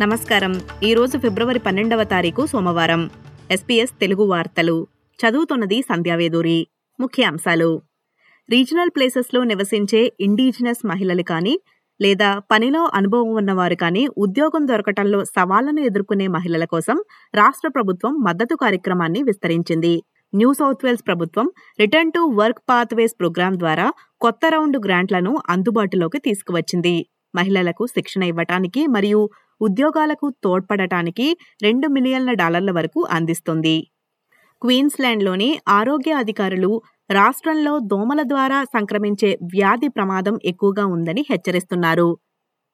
నమస్కారం. ఈరోజు ఫిబ్రవరి పన్నెండవ తారీఖు సోమవారం. ఎస్పీఎస్ తెలుగు వార్తలు. చదువుతున్నది సంధ్యావేదూరి ముఖ్యాంశాలు. రీజనల్ ప్లేసెస్లో నివసించే ఇండిజినస్ మహిళలు కానీ లేదా పనిలో అనుభవం ఉన్నవారు కానీ ఉద్యోగం దొరకటంలో సవాళ్ళను ఎదుర్కొనే మహిళల కోసం రాష్ట్ర ప్రభుత్వం మద్దతు కార్యక్రమాన్ని విస్తరించింది. న్యూ సౌత్ వేల్స్ ప్రభుత్వం return to work pathways programme ద్వారా కొత్త రౌండ్ గ్రాంట్లను అందుబాటులోకి తీసుకువచ్చింది. మహిళలకు శిక్షణ ఇవ్వటానికి మరియు ఉద్యోగాలకు తోడ్పడటానికి రెండు మిలియన్ల డాలర్ల వరకు అందిస్తుంది. క్వీన్స్లాండ్లోని ఆరోగ్య అధికారులు రాష్ట్రంలో దోమల ద్వారా సంక్రమించే వ్యాధి ప్రమాదం ఎక్కువగా ఉందని హెచ్చరిస్తున్నారు.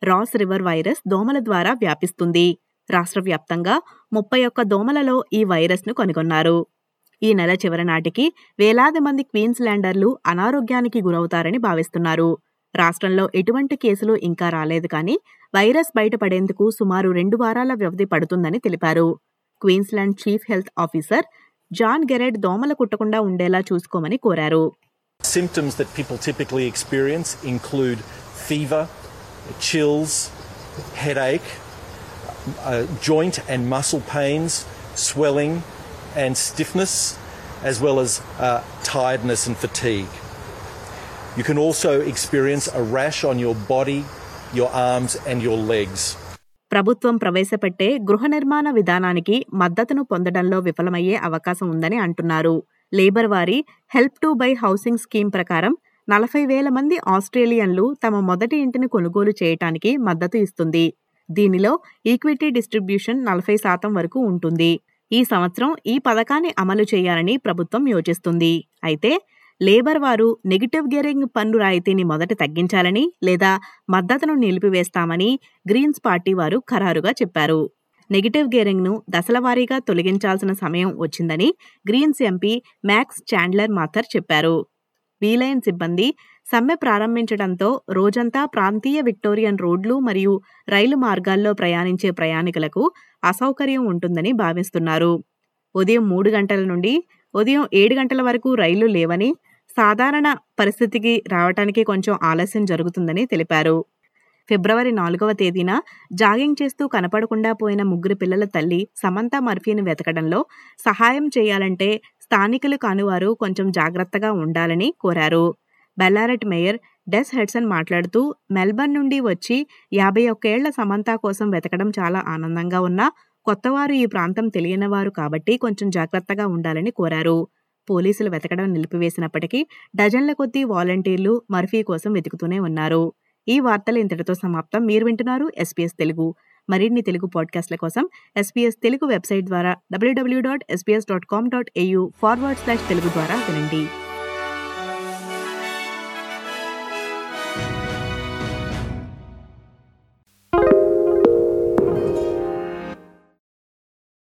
రాస్ రివర్ వైరస్ దోమల ద్వారా వ్యాపిస్తుంది. రాష్ట్ర వ్యాప్తంగా ముప్పై ఒక్క దోమలలో ఈ వైరస్ను కనుగొన్నారు. ఈ నెల చివరి నాటికి వేలాది మంది క్వీన్స్లాండర్లు అనారోగ్యానికి గురవుతారని భావిస్తున్నారు. రాష్ట్రంలో ఎటువంటి కేసులు ఇంకా రాలేదు కానీ వైరస్ బయటపడేందుకు సుమారు రెండు వారాల వ్యవధి పడుతుందని తెలిపారు Queensland chief health officer John Gerrard దోమల కుట్టకుండా ఉండేలా చూసుకోమని కోరారు Symptoms that people typically experience include fever, chills, headache, uh, joint and muscle pains, swelling and stiffness, as well as uh, tiredness and fatigue. You can also experience a rash on your body, your arms, and your legs. ప్రభుత్వం ప్రవేశపెట్టే గృహ నిర్మాణ విధానానికి మద్దతును పొందడంలో విఫలమయ్యే అవకాశం ఉందని అంటున్నారు. లేబర్ వారి help to buy housing scheme ప్రకారం నలభై వేల మంది ఆస్ట్రేలియన్లు తమ మొదటి ఇంటిని కొనుగోలు చేయటానికి మద్దతు ఇస్తుంది. దీనిలో ఈక్విటీ డిస్ట్రిబ్యూషన్ నలభై శాతం వరకు ఉంటుంది. ఈ సంవత్సరం ఈ పథకాన్ని అమలు చేయాలని ప్రభుత్వం యోచిస్తుంది. అయితే లేబర్ వారు నెగిటివ్ గేరింగ్ పన్ను రాయితీని మొదట తగ్గించాలని లేదా మద్దతును నిలిపివేస్తామని గ్రీన్స్ పార్టీ వారు ఖరారుగా చెప్పారు. నెగిటివ్ గేరింగ్ను దశలవారీగా తొలగించాల్సిన సమయం వచ్చిందని Greens MP Max Chandler Mather చెప్పారు. వీలైన్ సిబ్బంది సమ్మె ప్రారంభించడంతో రోజంతా ప్రాంతీయ విక్టోరియన్ రోడ్లు మరియు రైలు మార్గాల్లో ప్రయాణించే ప్రయాణికులకు అసౌకర్యం ఉంటుందని భావిస్తున్నారు. ఉదయం మూడు గంటల నుండి ఉదయం ఏడు గంటల వరకు రైళ్ళు లేవని సాధారణ పరిస్థితికి రావటానికి కొంచెం ఆలస్యం జరుగుతుందని తెలిపారు. ఫిబ్రవరి నాలుగవ తేదీన జాగింగ్ చేస్తూ కనపడకుండా పోయిన ముగ్గురు పిల్లల తల్లి సమంత మర్ఫీని వెతకడంలో సహాయం చేయాలంటే స్థానికులు కానివారు కొంచెం జాగ్రత్తగా ఉండాలని కోరారు. బెల్లారెట్ మేయర్ డెస్ హెడ్సన్ మాట్లాడుతూ మెల్బర్న్ నుండి వచ్చి యాభై ఒక్కేళ్ళ సమంత కోసం వెతకడం చాలా ఆనందంగా ఉన్నా కొత్తవారు ఈ ప్రాంతం తెలియనివారు కాబట్టి కొంచెం జాగ్రత్తగా ఉండాలని కోరారు. పోలీసులు వెతకడం నిలిపివేసినప్పటికీ డజన్ల కొద్దీ వాలంటీర్లు మర్ఫీ కోసం వెతుకుతూనే ఉన్నారు. ఈ వార్తలు ఇంతటితో సమాప్తం. మీరు వింటున్నారు ఎస్పీఎస్ తెలుగు. మరిన్ని తెలుగు పాడ్కాస్ట్ల కోసం ఎస్పీఎస్ తెలుగు వెబ్సైట్ ద్వారా WW dot SBS dot com dot AU forward slash Telugu ద్వారా వినండి.